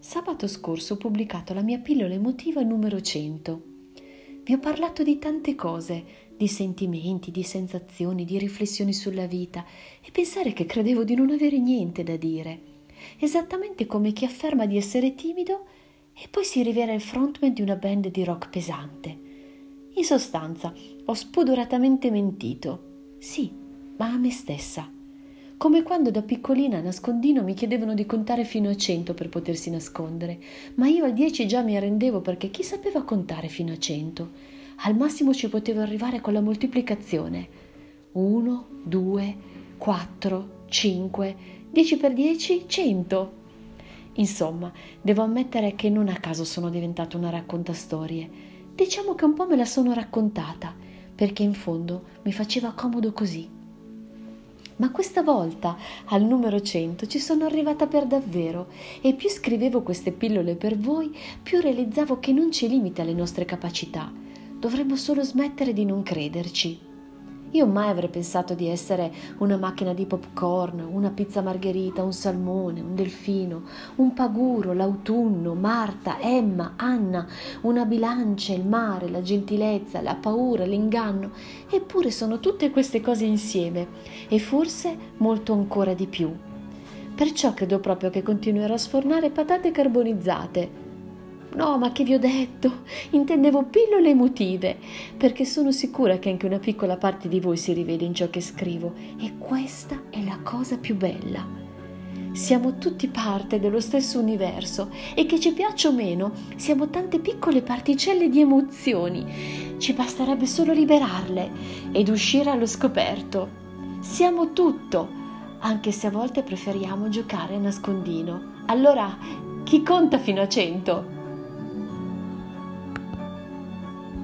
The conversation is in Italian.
Sabato scorso ho pubblicato la mia pillola emotiva numero 100. Vi ho parlato di tante cose, di sentimenti, di sensazioni, di riflessioni sulla vita e pensare che credevo di non avere niente da dire. Esattamente come chi afferma di essere timido e poi si rivela il frontman di una band di rock pesante. In sostanza, ho spudoratamente mentito. Sì, ma a me stessa come quando da piccolina a nascondino mi chiedevano di contare fino a cento per potersi nascondere, ma io al dieci già mi arrendevo perché chi sapeva contare fino a cento? Al massimo ci potevo arrivare con la moltiplicazione. Uno, due, quattro, cinque, dieci per dieci, cento. Insomma, devo ammettere che non a caso sono diventata una raccontastorie. Diciamo che un po' me la sono raccontata, perché in fondo mi faceva comodo così ma questa volta al numero 100 ci sono arrivata per davvero e più scrivevo queste pillole per voi, più realizzavo che non c'è limite alle nostre capacità. Dovremmo solo smettere di non crederci. Io mai avrei pensato di essere una macchina di popcorn, una pizza margherita, un salmone, un delfino, un paguro, l'autunno, Marta, Emma, Anna, una bilancia, il mare, la gentilezza, la paura, l'inganno. Eppure sono tutte queste cose insieme e forse molto ancora di più. Perciò credo proprio che continuerò a sfornare patate carbonizzate No, ma che vi ho detto? Intendevo pillole emotive, perché sono sicura che anche una piccola parte di voi si rivede in ciò che scrivo e questa è la cosa più bella. Siamo tutti parte dello stesso universo e che ci piaccia o meno, siamo tante piccole particelle di emozioni. Ci basterebbe solo liberarle ed uscire allo scoperto. Siamo tutto, anche se a volte preferiamo giocare a nascondino. Allora, chi conta fino a cento?